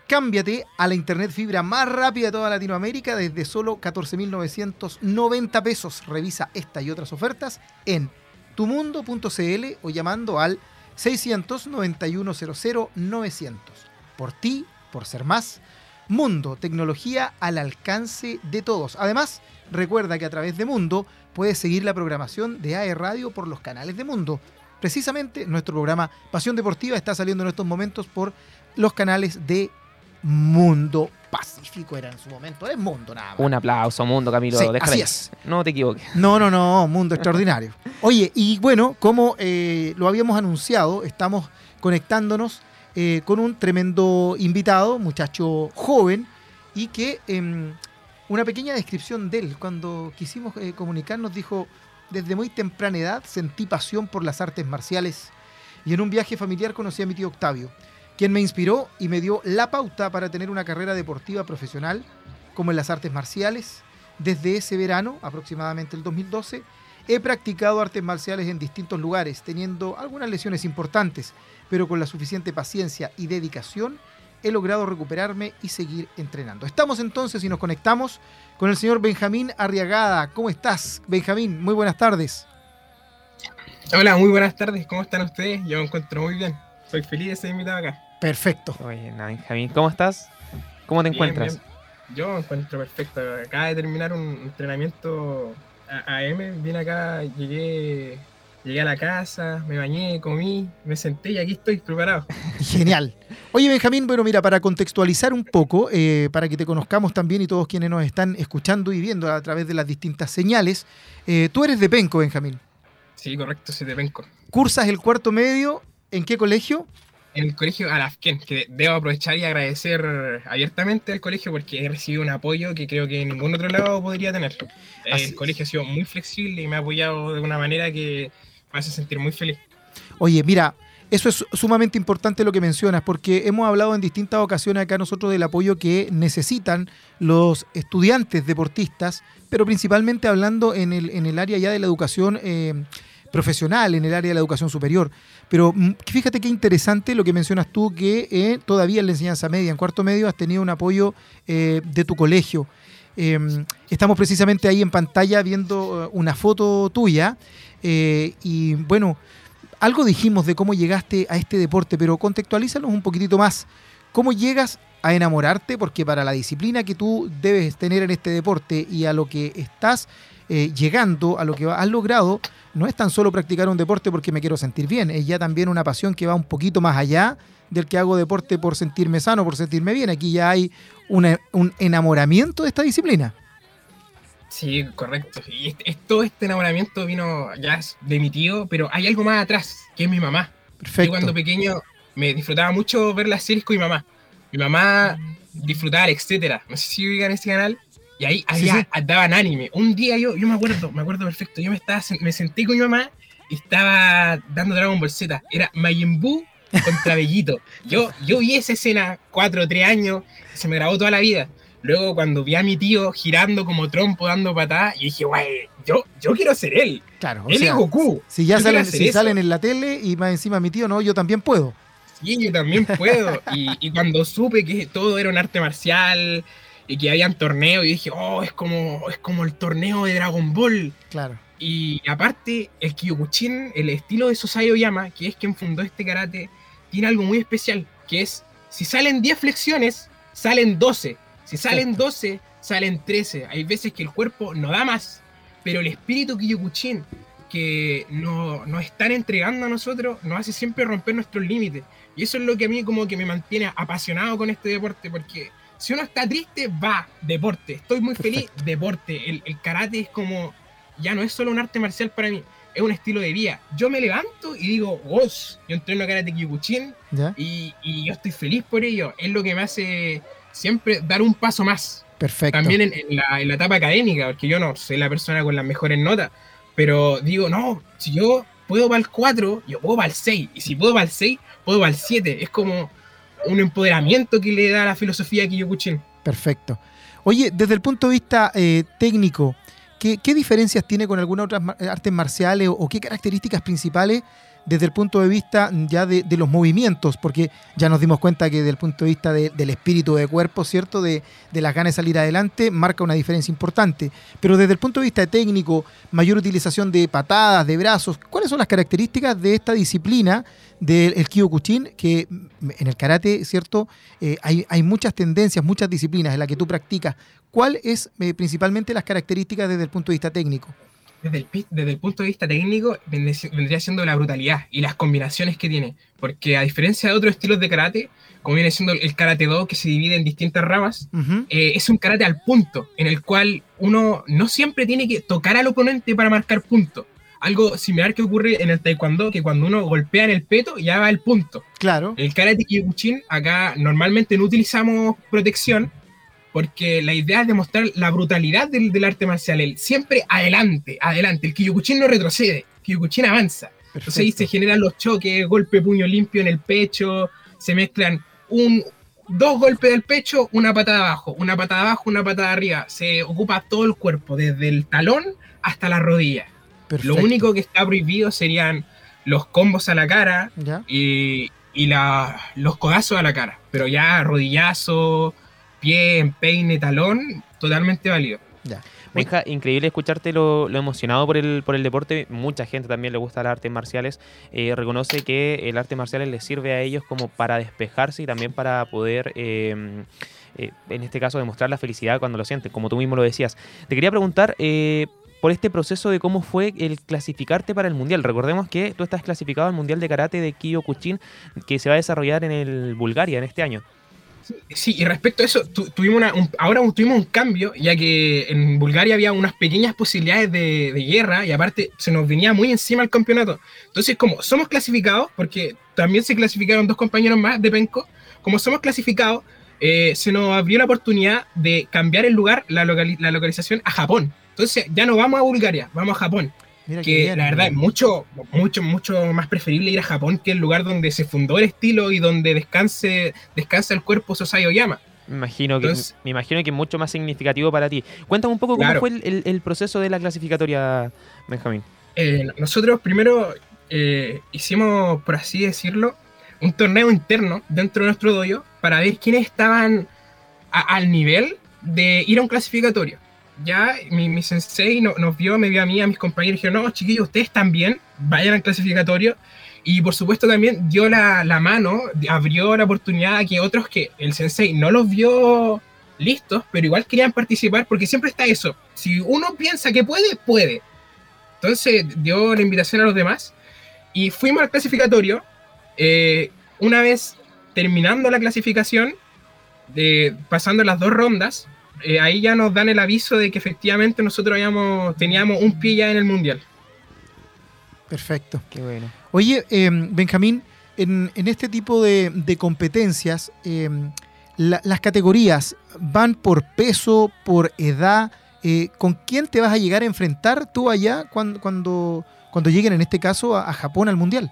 Cámbiate a la internet fibra más rápida de toda Latinoamérica desde solo 14.990 pesos. Revisa esta y otras ofertas en tumundo.cl o llamando al 600-9100-900. Por ti, por ser más. Mundo, tecnología al alcance de todos. Además, recuerda que a través de Mundo puedes seguir la programación de AE Radio por los canales de Mundo. Precisamente nuestro programa Pasión Deportiva está saliendo en estos momentos por los canales de Mundo Pacífico, era en su momento, es Mundo nada más. Un aplauso, mundo, Camilo. Sí, así es. No te equivoques. No, no, no, mundo extraordinario. Oye, y bueno, como eh, lo habíamos anunciado, estamos conectándonos eh, con un tremendo invitado, muchacho joven, y que em, una pequeña descripción de él, cuando quisimos eh, comunicarnos, dijo, desde muy temprana edad sentí pasión por las artes marciales y en un viaje familiar conocí a mi tío Octavio, quien me inspiró y me dio la pauta para tener una carrera deportiva profesional como en las artes marciales. Desde ese verano, aproximadamente el 2012, He practicado artes marciales en distintos lugares, teniendo algunas lesiones importantes, pero con la suficiente paciencia y dedicación he logrado recuperarme y seguir entrenando. Estamos entonces y nos conectamos con el señor Benjamín Arriagada. ¿Cómo estás, Benjamín? Muy buenas tardes. Hola, muy buenas tardes. ¿Cómo están ustedes? Yo me encuentro muy bien. Soy feliz de ser invitado acá. Perfecto. Oye, nada, Benjamín, ¿cómo estás? ¿Cómo te Bien, encuentras? bien. Yo me encuentro perfecto. Acaba de terminar un entrenamiento AM. Vine acá, llegué, llegué a la casa, me bañé, comí, me senté y aquí estoy preparado. Genial. Oye, Benjamín, bueno, mira, para contextualizar un poco, eh, para que te conozcamos también y todos quienes nos están escuchando y viendo a través de las distintas señales, eh, tú eres de Penco, Benjamín. Sí, correcto, soy de Penco. ¿Cursas el cuarto medio? ¿En qué colegio? En el colegio Alafken, que debo aprovechar y agradecer abiertamente al colegio porque he recibido un apoyo que creo que en ningún otro lado podría tener. Así El colegio ha sido muy flexible y me ha apoyado de una manera que me hace sentir muy feliz. Oye, mira, eso es sumamente importante lo que mencionas, porque hemos hablado en distintas ocasiones acá nosotros del apoyo que necesitan los estudiantes deportistas, pero principalmente hablando en el, en el área ya de la educación eh, profesional, en el área de la educación superior. Pero mm, fíjate qué interesante lo que mencionas tú, que eh, todavía en la enseñanza media, en cuarto medio, has tenido un apoyo eh, de tu colegio. Eh, estamos precisamente ahí en pantalla viendo una foto tuya eh, y bueno, algo dijimos de cómo llegaste a este deporte, pero contextualízanos un poquitito más. ¿Cómo llegas a enamorarte? Porque para la disciplina que tú debes tener en este deporte y a lo que estás eh, llegando, a lo que has logrado, no es tan solo practicar un deporte porque me quiero sentir bien, es ya también una pasión que va un poquito más allá del que hago deporte por sentirme sano, por sentirme bien. Aquí ya hay un enamoramiento de esta disciplina. Sí, correcto. Y este- es- todo este enamoramiento vino ya de mi tío, pero hay algo más atrás, que es mi mamá. Yo Perfecto. cuando pequeño me disfrutaba mucho ver las series con mi mamá. Mi mamá disfrutaba, etcétera. No sé si ubican ese canal. Y ahí Sí, había, sí. daban anime. Un día yo, yo me acuerdo, me acuerdo perfecto. Yo me estaba, me senté con mi mamá y estaba dando Dragon Ball Z. Era Majin Buu contra Bellito. Yo, yo vi esa escena cuatro o tres años, se me grabó toda la vida. Luego cuando vi a mi tío girando como trompo, dando patadas, y dije, guay, yo, yo quiero ser él. Claro, él sea, es Goku. si ya salen, si salen en la tele y más encima mi tío, no, yo también puedo. Sí, yo también puedo. Y, y cuando supe que todo era un arte marcial y que habían torneos, y dije, oh, es como, es como el torneo de Dragon Ball. Claro. Y aparte, el Kyokushin, el estilo de Sosai Oyama, que es quien fundó este karate, tiene algo muy especial, que es, si salen 10 flexiones, salen 12. Si salen 12, salen 13. Hay veces que el cuerpo no da más, pero el espíritu Kyokushin que no- nos están entregando a nosotros nos hace siempre romper nuestros límites. Y eso es lo que a mí como que me mantiene apasionado con este deporte, porque si uno está triste, va, deporte. Estoy muy feliz, deporte. El, el karate es como, ya no es solo un arte marcial para mí, es un estilo de vida. Yo me levanto y digo, vos, yo entreno karate Kyokushin y, y yo estoy feliz por ello. Es lo que me hace siempre dar un paso más. Perfecto. También en, en la, en la etapa académica, porque yo no soy la persona con las mejores notas, pero digo, no, si yo puedo para el 4, yo puedo para el 6, y si puedo para el 6, puedo para el 7. Es como un empoderamiento que le da la filosofía a Kyokushin. Perfecto. Oye, desde el punto de vista eh, técnico, ¿qué, qué diferencias tiene con algunas otras ma- artes marciales o, o qué características principales desde el punto de vista ya de, los movimientos? Porque ya nos dimos cuenta que desde el punto de vista de- del espíritu de cuerpo, ¿cierto? De, de las ganas de salir adelante, marca una diferencia importante. Pero desde el punto de vista técnico, mayor utilización de patadas, de brazos, ¿cuáles son las características de esta disciplina del el Kyokushin? Que en el karate, ¿cierto? Eh, hay, hay muchas tendencias, muchas disciplinas en las que tú practicas. ¿Cuál es eh, principalmente las características desde el punto de vista técnico? Desde el, desde el punto de vista técnico, vendría si- vendría siendo la brutalidad y las combinaciones que tiene. Porque a diferencia de otros estilos de karate, como viene siendo el karate do, que se divide en distintas ramas, Ujú. eh, es un karate al punto, en el cual uno no siempre tiene que tocar al oponente para marcar punto. Algo similar que ocurre en el taekwondo, que cuando uno golpea en el peto, ya va el punto. Claro, El karate Kyokushin, acá normalmente no utilizamos protección, porque la idea es demostrar la brutalidad del, del arte marcial. El siempre adelante, adelante. El Kyokushin no retrocede, Kyokushin avanza. Entonces ahí se generan los choques, golpe puño limpio en el pecho, se mezclan un, dos golpes del pecho, una patada abajo, una patada abajo, una patada arriba. Se ocupa todo el cuerpo, desde el talón hasta la rodilla. Perfecto. Lo único que está prohibido serían los combos a la cara ¿Ya? y, y la- los codazos a la cara. Pero ya rodillazo, pie, empeine, talón, totalmente válido. Ya. Benja, increíble escucharte lo, lo emocionado por el, por el deporte. Mucha gente también le gusta las artes marciales. Eh, reconoce que el arte marcial les sirve a ellos como para despejarse y también para poder, eh, eh, en este caso, demostrar la felicidad cuando lo sienten, como tú mismo lo decías. Te quería preguntar eh, por este proceso de cómo fue el clasificarte para el Mundial. Recordemos que tú estás clasificado al Mundial de Karate de Kyokushin que se va a desarrollar en el Bulgaria en este año. Sí, y respecto a eso, tu- tuvimos una, un- ahora tuvimos un cambio, ya que en Bulgaria había unas pequeñas posibilidades de, de guerra y aparte se nos venía muy encima el campeonato. Entonces, como somos clasificados, porque también se clasificaron dos compañeros más de Penco, como somos clasificados, eh, se nos abrió la oportunidad de cambiar el lugar, la, locali- la localización a Japón. Entonces, ya no vamos a Bulgaria, vamos a Japón. Mira que bien. la verdad es mucho, mucho, mucho más preferible ir a Japón que el lugar donde se fundó el estilo y donde descanse, descansa el cuerpo Sosai Oyama. Me imagino, que, me imagino que es mucho más significativo para ti. Cuéntame un poco Claro. cómo fue el, el- el proceso de la clasificatoria, Benjamín. Eh, nosotros primero eh, hicimos, por así decirlo, un torneo interno dentro de nuestro dojo para ver quiénes estaban a- al nivel de ir a un clasificatorio. Ya mi, mi sensei no- nos vio, me vio a mí, a mis compañeros, y dijeron, no, chiquillos, ustedes también vayan al clasificatorio. Y por supuesto también dio la, la mano, abrió la oportunidad a que otros que el sensei no los vio listos, pero igual querían participar, porque siempre está eso. Si uno piensa que puede, puede. Entonces dio la invitación a los demás y fuimos al clasificatorio. Eh, una vez terminando la clasificación, de, pasando las dos rondas, eh, ahí ya nos dan el aviso de que efectivamente nosotros habíamos, teníamos un pie ya en el mundial. Perfecto. Qué bueno. Oye, eh, Benjamín, en, en este tipo de, de competencias, eh, la- las categorías van por peso, por edad. eh, ¿Con quién te vas a llegar a enfrentar tú allá cuando, cuando, cuando lleguen, en este caso, a, a Japón al Mundial?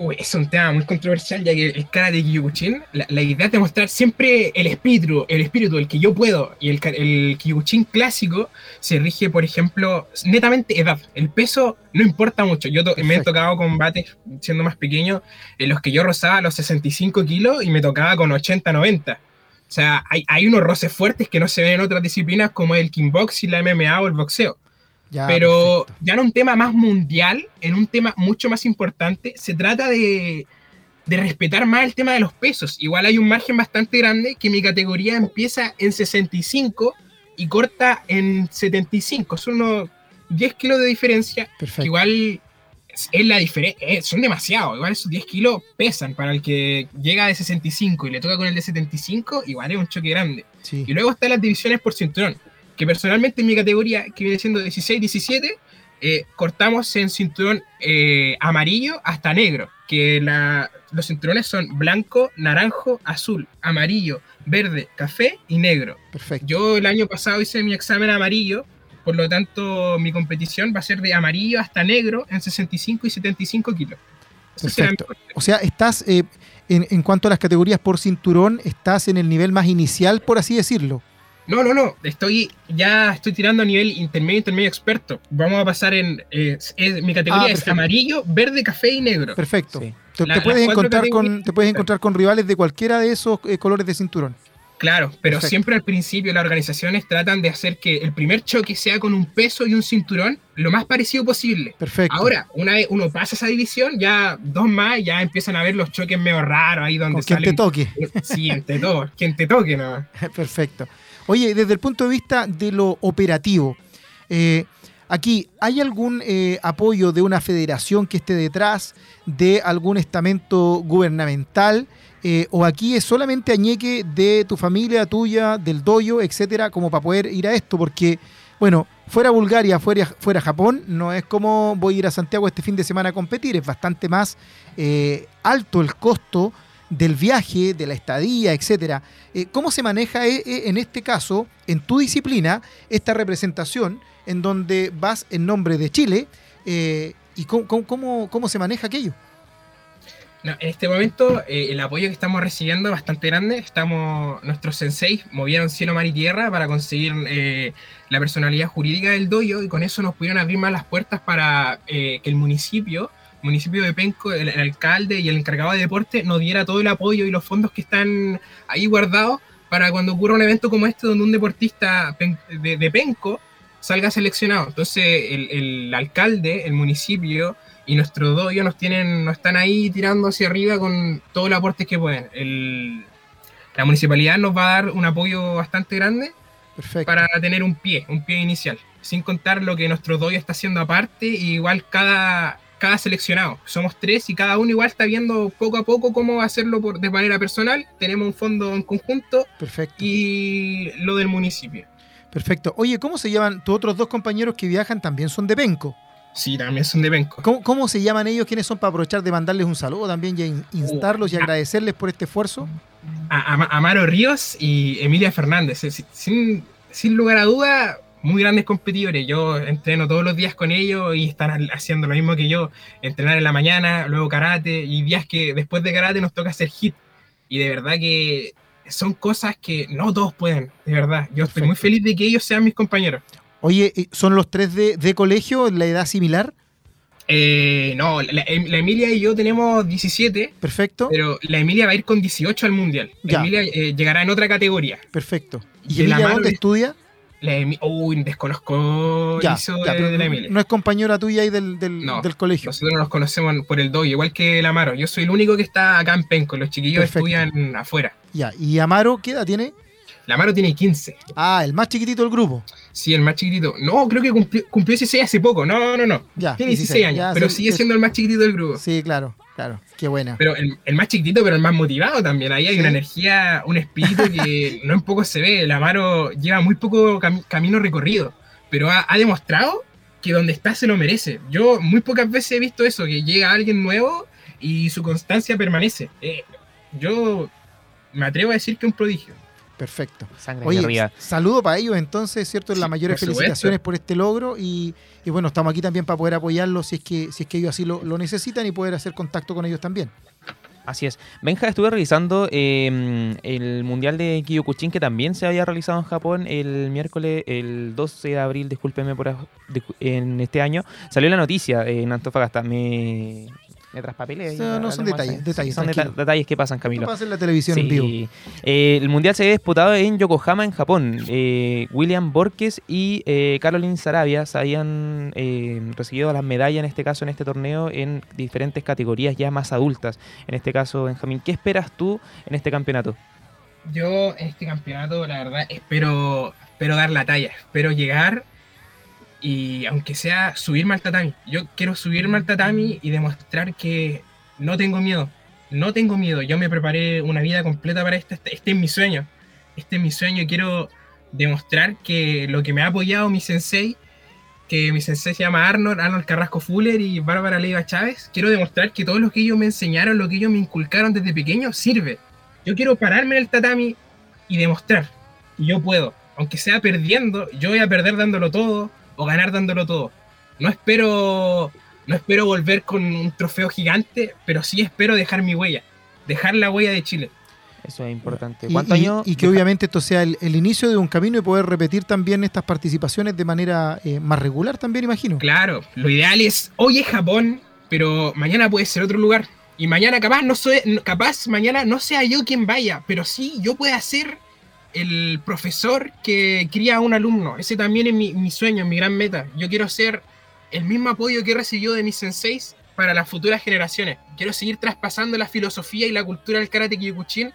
Uy, es un tema muy controversial, ya que el karate Kyokushin, la, la idea es demostrar siempre el espíritu, el espíritu, el que yo puedo. Y el, el Kyokushin clásico se rige, por ejemplo, netamente edad. El peso no importa mucho. Yo to- me he tocado combates siendo más pequeño, en los que yo rozaba los 65 kilos y me tocaba con 80, 90. O sea, hay, hay unos roces fuertes que no se ven en otras disciplinas como el kickboxing, la MMA o el boxeo. Ya, Pero perfecto. ya en un tema más mundial, en un tema mucho más importante, se trata de, de respetar más el tema de los pesos. Igual hay un margen bastante grande que mi categoría empieza en 65 y corta en 75. Son unos 10 kilos de diferencia. que Perfecto. igual es, es la diferencia, son demasiado. Igual esos 10 kilos pesan para el que llega de 65 y le toca con el de 75, igual es un choque grande. Sí. Y luego están las divisiones por cinturón, que personalmente en mi categoría, que viene siendo 16-17, eh, cortamos en cinturón eh, amarillo hasta negro, que la- los cinturones son blanco, naranjo, azul, amarillo, verde, café y negro. Perfecto. Yo el año pasado hice mi examen amarillo, por lo tanto mi competición va a ser de amarillo hasta negro en 65 y 75 kilos. Perfecto. O sea, estás, eh, en, en cuanto a las categorías por cinturón, estás en el nivel más inicial, por así decirlo. No, no, no. Estoy ya estoy tirando a nivel intermedio, intermedio experto. Vamos a pasar en eh, es- mi categoría Ah, es amarillo, verde, café y negro. Perfecto. Sí. Te, La- te las puedes encontrar con, categorías- te puedes encontrar con rivales de cualquiera de esos eh, colores de cinturón. Claro, pero Perfecto. siempre al principio las organizaciones tratan de hacer que el primer choque sea con un peso y un cinturón lo más parecido posible. Perfecto. Ahora, una vez uno pasa esa división, ya dos más, ya empiezan a ver los choques medio raros ahí donde con quien te salen. toque. Sí, entre todos, quien te toque, ¿no? Perfecto. Oye, desde el punto de vista de lo operativo, eh, aquí, ¿hay algún eh, apoyo de una federación que esté detrás, de algún estamento gubernamental? eh, ¿O aquí es solamente añeque de tu familia, tuya, del doyo, etcétera, como para poder ir a esto? Porque, bueno, fuera Bulgaria, fuera, fuera Japón, no es como voy a ir a Santiago este fin de semana a competir, es bastante más alto el costo del viaje, de la estadía, etcétera. Eh, ¿Cómo se maneja eh, eh, en este caso, en tu disciplina, esta representación en donde vas en nombre de Chile? ¿Y cómo, cómo- cómo- se maneja aquello? En este momento el apoyo que estamos recibiendo es bastante grande. Estamos, nuestros senseis movieron cielo, mar y tierra para conseguir la personalidad jurídica del doyo y con eso nos pudieron abrir más las puertas para que el municipio, municipio de Penco, el, el alcalde y el encargado de deporte nos diera todo el apoyo y los fondos que están ahí guardados para cuando ocurra un evento como este donde un deportista de, de Penco salga seleccionado. Entonces el, el alcalde, el municipio y nuestro doyo nos tienen, nos están ahí tirando hacia arriba con todo el aporte que pueden. El- la municipalidad nos va a dar un apoyo bastante grande Perfecto. para tener un pie, un pie inicial. Sin contar lo que nuestro doyo está haciendo aparte, y igual cada, cada seleccionado. Somos tres y cada uno igual está viendo poco a poco cómo hacerlo por, de manera personal. Tenemos un fondo en conjunto Perfecto. y lo del municipio. Perfecto. Oye, ¿cómo se llaman tus otros dos compañeros que viajan? También son de Penco. Sí, también son de Penco. ¿Cómo, cómo se llaman ellos? ¿Quiénes son para aprovechar de mandarles un saludo también y in- instarlos y Oh, agradecerles por este esfuerzo? a- Amaro Ríos y Emilia Fernández. Es- Sin, sin lugar a duda, muy grandes competidores. Yo entreno todos los días con ellos y están haciendo lo mismo que yo. Entrenar en la mañana, luego karate y días que después de karate nos toca hacer hit. Y de verdad que son cosas que no todos pueden, de verdad. Yo estoy muy feliz de que ellos sean mis compañeros. Oye, ¿y ¿son los tres de, de colegio, la edad similar? Eh, no, la, la Emilia y yo tenemos 17, Perfecto. pero la Emilia va a ir con 18 al mundial. La Ya. Emilia eh, llegará en otra categoría. Perfecto. Y ¿Y el Emilia dónde es- estudia? La Emi- Uy, desconozco Ya, eso ya, de, pero de la no, Emilia. no es compañera tuya ahí del, del, No, del colegio. Nosotros nos conocemos por el doy, igual que el Amaro. Yo soy el único que está acá en Penco. Los chiquillos Perfecto. estudian afuera. Ya. ¿Y Amaro qué edad tiene? El Amaro tiene 15. Ah, el más chiquitito del grupo. Sí, el más chiquitito. No, creo que cumplió, cumplió 16 hace poco. No, no, no. Ya. Tiene 16, años, ya, pero sí, sigue siendo el más chiquitito del grupo. Sí, claro, claro. Qué buena. Pero el, el más chiquitito, pero el más motivado también. Ahí hay Sí. una energía, un espíritu que no en poco se ve. El Amaro lleva muy poco cami- camino recorrido, pero ha, ha demostrado que donde está se lo merece. Yo muy pocas veces he visto eso, que llega alguien nuevo y su constancia permanece. Eh, yo me atrevo a decir que es un prodigio. Perfecto. Sangre Oye, saludo para ellos entonces, ¿cierto? Las Sí, mayores por felicitaciones por este logro y, y bueno, estamos aquí también para poder apoyarlos si es que, si es que ellos así lo, lo necesitan y poder hacer contacto con ellos también. Así es. Benja, estuve revisando eh, el Mundial de Kyokushin que también se había realizado en Japón el miércoles, el 12 de abril, discúlpeme por en este año. Salió la noticia en Antofagasta. Me, me traspapelé. No, no, son detalles, sí, detalles, Son deta- detalles que pasan, Camilo. pasa en la televisión en vivo. Eh, el mundial se había disputado en Yokohama, en Japón. Eh, William Borges y eh, Caroline Sarabia se habían eh, recibido las medallas, en este caso, en este torneo, en diferentes categorías ya más adultas. En este caso, Benjamín, ¿qué esperas tú en este campeonato? Yo en este campeonato, la verdad, espero, espero dar la talla, espero llegar y aunque sea subirme al tatami. Yo quiero subirme al tatami y demostrar que no tengo miedo, no tengo miedo. Yo me preparé una vida completa para esto, este, este es mi sueño, este es mi sueño. Quiero demostrar que lo que me ha apoyado mi sensei, que mi sensei se llama Arnold, Arnold Carrasco Fuller y Bárbara Leiva Chávez, quiero demostrar que todo lo que ellos me enseñaron, lo que ellos me inculcaron desde pequeño, sirve. Yo quiero pararme en el tatami y demostrar que yo puedo. Aunque sea perdiendo, yo voy a perder dándolo todo o ganar dándolo todo. No espero, no espero volver con un trofeo gigante, pero sí espero dejar mi huella. Dejar la huella de Chile. Eso es importante. Y, ¿Cuántos y- años? y que obviamente esto sea el, el inicio de un camino y poder repetir también estas participaciones de manera eh, más regular también, imagino. Claro, lo ideal es hoy es Japón, pero mañana puede ser otro lugar. Y mañana capaz no soy, capaz mañana no sea yo quien vaya, pero sí yo pueda ser el profesor que cría a un alumno. Ese también es mi, mi sueño, mi gran meta. Yo quiero ser el mismo apoyo que he recibido de mis senseis para las futuras generaciones. Quiero seguir traspasando la filosofía y la cultura del karate Kyokushin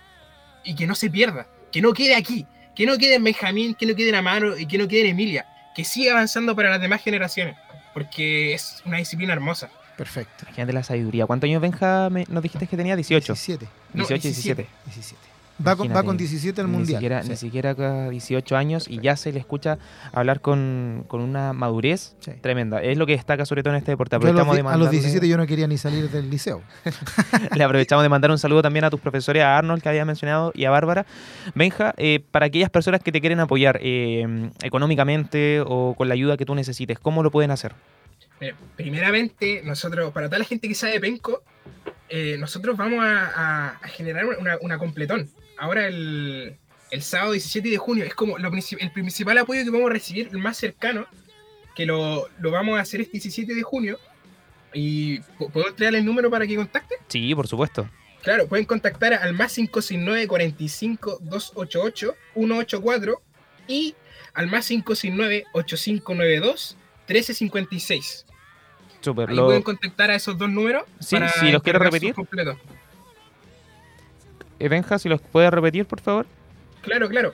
y que no se pierda, que no quede aquí, que no quede en Benjamín, que no quede en Amaro y que no quede en Emilia, que siga avanzando para las demás generaciones, porque es una disciplina hermosa. Perfecto. Imagínate la sabiduría. ¿Cuántos años Benja me- nos dijiste que tenía? 18. 17. No, 18, 17. 17. 17. Va con, va con 17 al Ni mundial. siquiera, Sí. ni siquiera acá 18 años y ya se le escucha hablar con, con una madurez Sí. tremenda. Es lo que destaca sobre todo en este deporte. Yo a, los, Aprovechamos de a los mandarle- 17 yo no quería ni salir del liceo. Le aprovechamos de mandar un saludo también a tus profesores, a Arnold que había mencionado y a Bárbara. Benja, eh, para aquellas personas que te quieren apoyar eh, económicamente o con la ayuda que tú necesites, ¿cómo lo pueden hacer? Primeramente, nosotros, para toda la gente que sabe Penco, eh, nosotros vamos a, a- a generar una, una completón. Ahora el, el sábado 17 de junio es como lo el principal apoyo que vamos a recibir, el más cercano, que lo, lo vamos a hacer este 17 de junio. Y ¿pu- ¿puedo entregarle el número para que contacten? Sí, por supuesto. Claro, pueden contactar al más 569 45 288 184 y al más 569 8592 1356. Súper. Ahí Lo- pueden contactar a esos dos números. Sí, para si los sus repetir. completos. Eh, Benja, si los puede repetir, por favor. Claro, claro.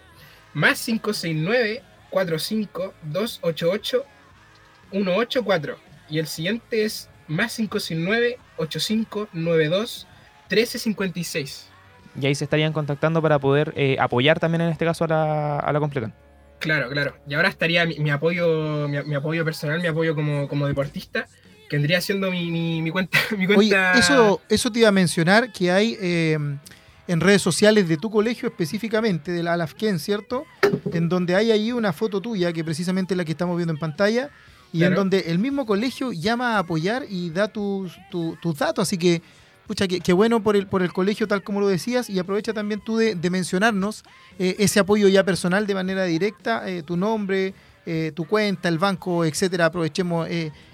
Más 569 45 288 184 y el siguiente es más 569 8592 1356. Y ahí se estarían contactando para poder eh, apoyar también en este caso a la, a la completa. Claro, claro. Y ahora estaría mi, mi apoyo mi, mi apoyo personal, mi apoyo como, como deportista, que vendría siendo mi, mi, mi cuenta. Mi Oye, eso, eso te iba a mencionar que hay eh, en redes sociales de tu colegio específicamente, del Alafken, ¿cierto? En donde hay ahí una foto tuya, que precisamente es la que estamos viendo en pantalla, y en donde el mismo colegio llama a apoyar y da tus, tu- tus datos. Así que, pucha, qué bueno por el, por el colegio, tal como lo decías, y aprovecha también tú de, de mencionarnos eh, ese apoyo ya personal de manera directa, eh, tu nombre, eh, tu cuenta, el banco, etcétera. Aprovechemos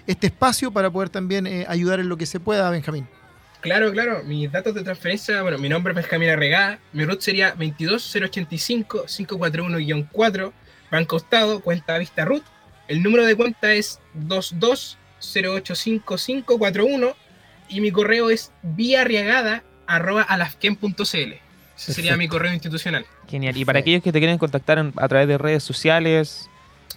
este espacio para poder también ayudar en lo que se pueda, Benjamín. Claro, claro. Mis datos de transferencia, bueno, mi nombre es Benjamín Arregada, mi root sería 22085-541-4, Banco Estado, cuenta Vista Root. El número de cuenta es 220855541 y mi correo es viarriagada.alafken.cl. Ese sería mi correo institucional. Genial. Y para aquellos que te quieren contactar a través de redes sociales,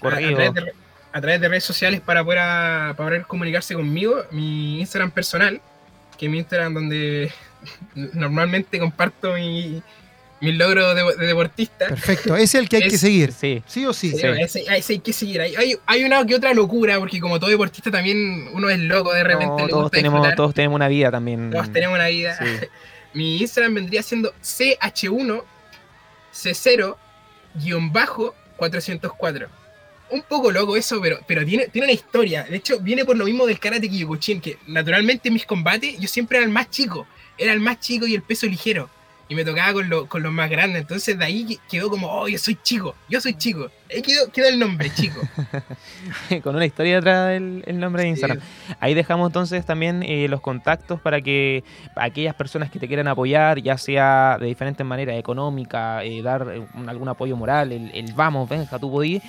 A, través de, a través de redes sociales para poder, a- para poder comunicarse conmigo, mi Instagram personal, que mi Instagram donde normalmente comparto mi, mis logros de, de deportista. Perfecto, ese es el que hay que seguir. Sí. ¿Sí o sí? Sí, ese, ese hay que seguir. Hay, hay, hay una que otra locura, porque como todo deportista también uno es loco, de repente No, le todos gusta tenemos, disfrutar. todos tenemos una vida también. Todos tenemos una vida. Sí. Mi Instagram vendría siendo CH1 C0 guion bajo 404. Un poco loco eso, pero, pero tiene, tiene una historia. De hecho, viene por lo mismo del karate Kyokushin, que naturalmente en mis combates yo siempre era el más chico. Era el más chico y el peso ligero. Y me tocaba con, lo- con los más grandes. Entonces de ahí que- quedó como, oh, yo soy chico, yo soy chico. Ahí quedó, quedó el nombre, chico. Con una historia detrás del el nombre de Instagram. Ahí dejamos entonces también eh, los contactos para que aquellas personas que te quieran apoyar, ya sea de diferentes maneras, económica, eh, dar eh, un- algún apoyo moral, el, el vamos, venga, tú podí,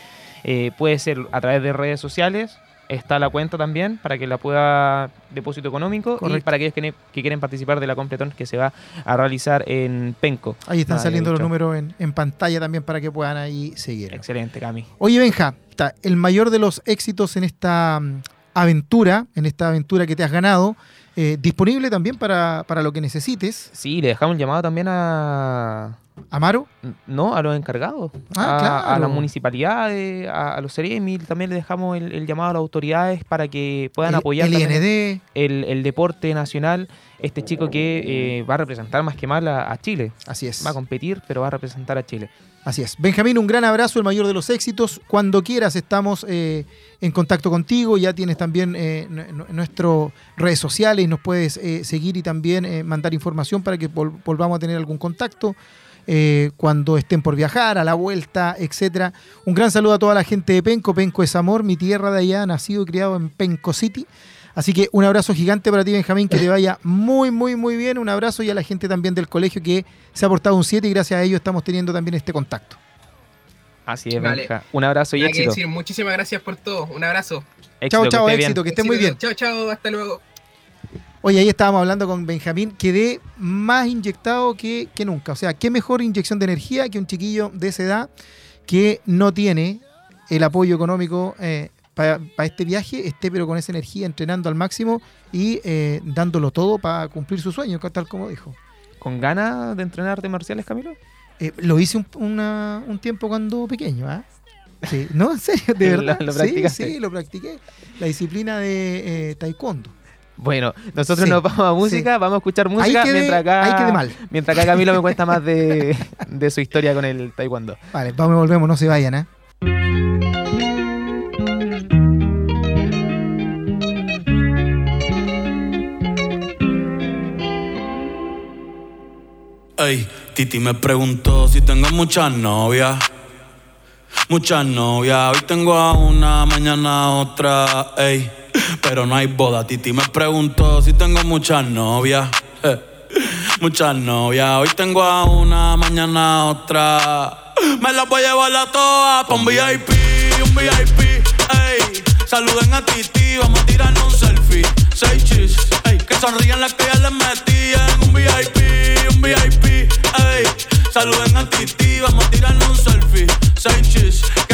eh, puede ser a través de redes sociales. Está la cuenta también para que la pueda depósito económico y para aquellos que, quieren participar de la completón que se va a realizar en Penco. Ahí están Nada, saliendo los números en, en pantalla también para que puedan ahí seguir. Excelente, Cami. Oye, Benja, ta, el mayor de los éxitos en esta mm, aventura, en esta aventura que te has ganado, eh, disponible también para, para lo que necesites. Sí, le dejamos un llamado también a, Amaro, No, a los encargados. Ah, a, claro. a las municipalidades, a, a los Ceremi, también le dejamos el, el llamado a las autoridades para que puedan el, apoyar el IND, el, el deporte nacional. Este chico que eh, va a representar más que mal a, a Chile. así es. Va a competir, pero va a representar a Chile. Así es. Benjamín, un gran abrazo, el mayor de los éxitos. Cuando quieras estamos eh, en contacto contigo. Ya tienes también eh, nu- nuestras redes sociales y nos puedes eh, seguir y también eh, mandar información para que vol- volvamos a tener algún contacto eh, cuando estén por viajar, a la vuelta, etcétera. Un gran saludo a toda la gente de Penco. Penco es amor, mi tierra de allá, nacido y criado en Penco City. Así que un abrazo gigante para ti, Benjamín, que te vaya muy, muy, muy bien. Un abrazo y a la gente también del colegio que se ha portado un 7 y gracias a ello estamos teniendo también este contacto. Así es, Vale. Benja. Un abrazo y que éxito. decir, muchísimas gracias por todo. Un abrazo. Éxito, chao, que chao, bien. éxito, que esté muy bien. Chao, chao, hasta luego. Oye, ahí estábamos hablando con Benjamín, quedé más inyectado que, que nunca. O sea, qué mejor inyección de energía que un chiquillo de esa edad que no tiene el apoyo económico para este viaje, esté pero con esa energía, entrenando al máximo y eh, dándolo todo para cumplir su sueño, tal como dijo. ¿Con ganas de entrenar artes marciales, Camilo? Eh, lo hice un, una- un tiempo cuando pequeño, ¿ah? Sí, no, en serio, de Lo- verdad. lo sí, practicaste. sí, lo practiqué. La disciplina de eh, taekwondo. Bueno, nosotros Sí, nos vamos a música, vamos a escuchar música mientras acá mal. mientras acá Camilo me cuenta más de, de su historia con el taekwondo. Vale, vamos y volvemos, no se vayan, ¿ah? Ey, Titi me preguntó si tengo muchas novias. Muchas novias, hoy tengo a una, mañana a otra, ey. Pero no hay boda. Titi me preguntó si tengo muchas novias. Muchas novias, hoy tengo a una, mañana otra. Me las voy a llevar a todas pa' un VIP, un VIP, ey. Saluden a Titi, vamos a tirarnos un selfie. Seis chis, ey. Que sonrían las que ya les metí en un VIP, un VIP, ey. Saluden a Titi, vamos a tirarnos un selfie. Seis chis,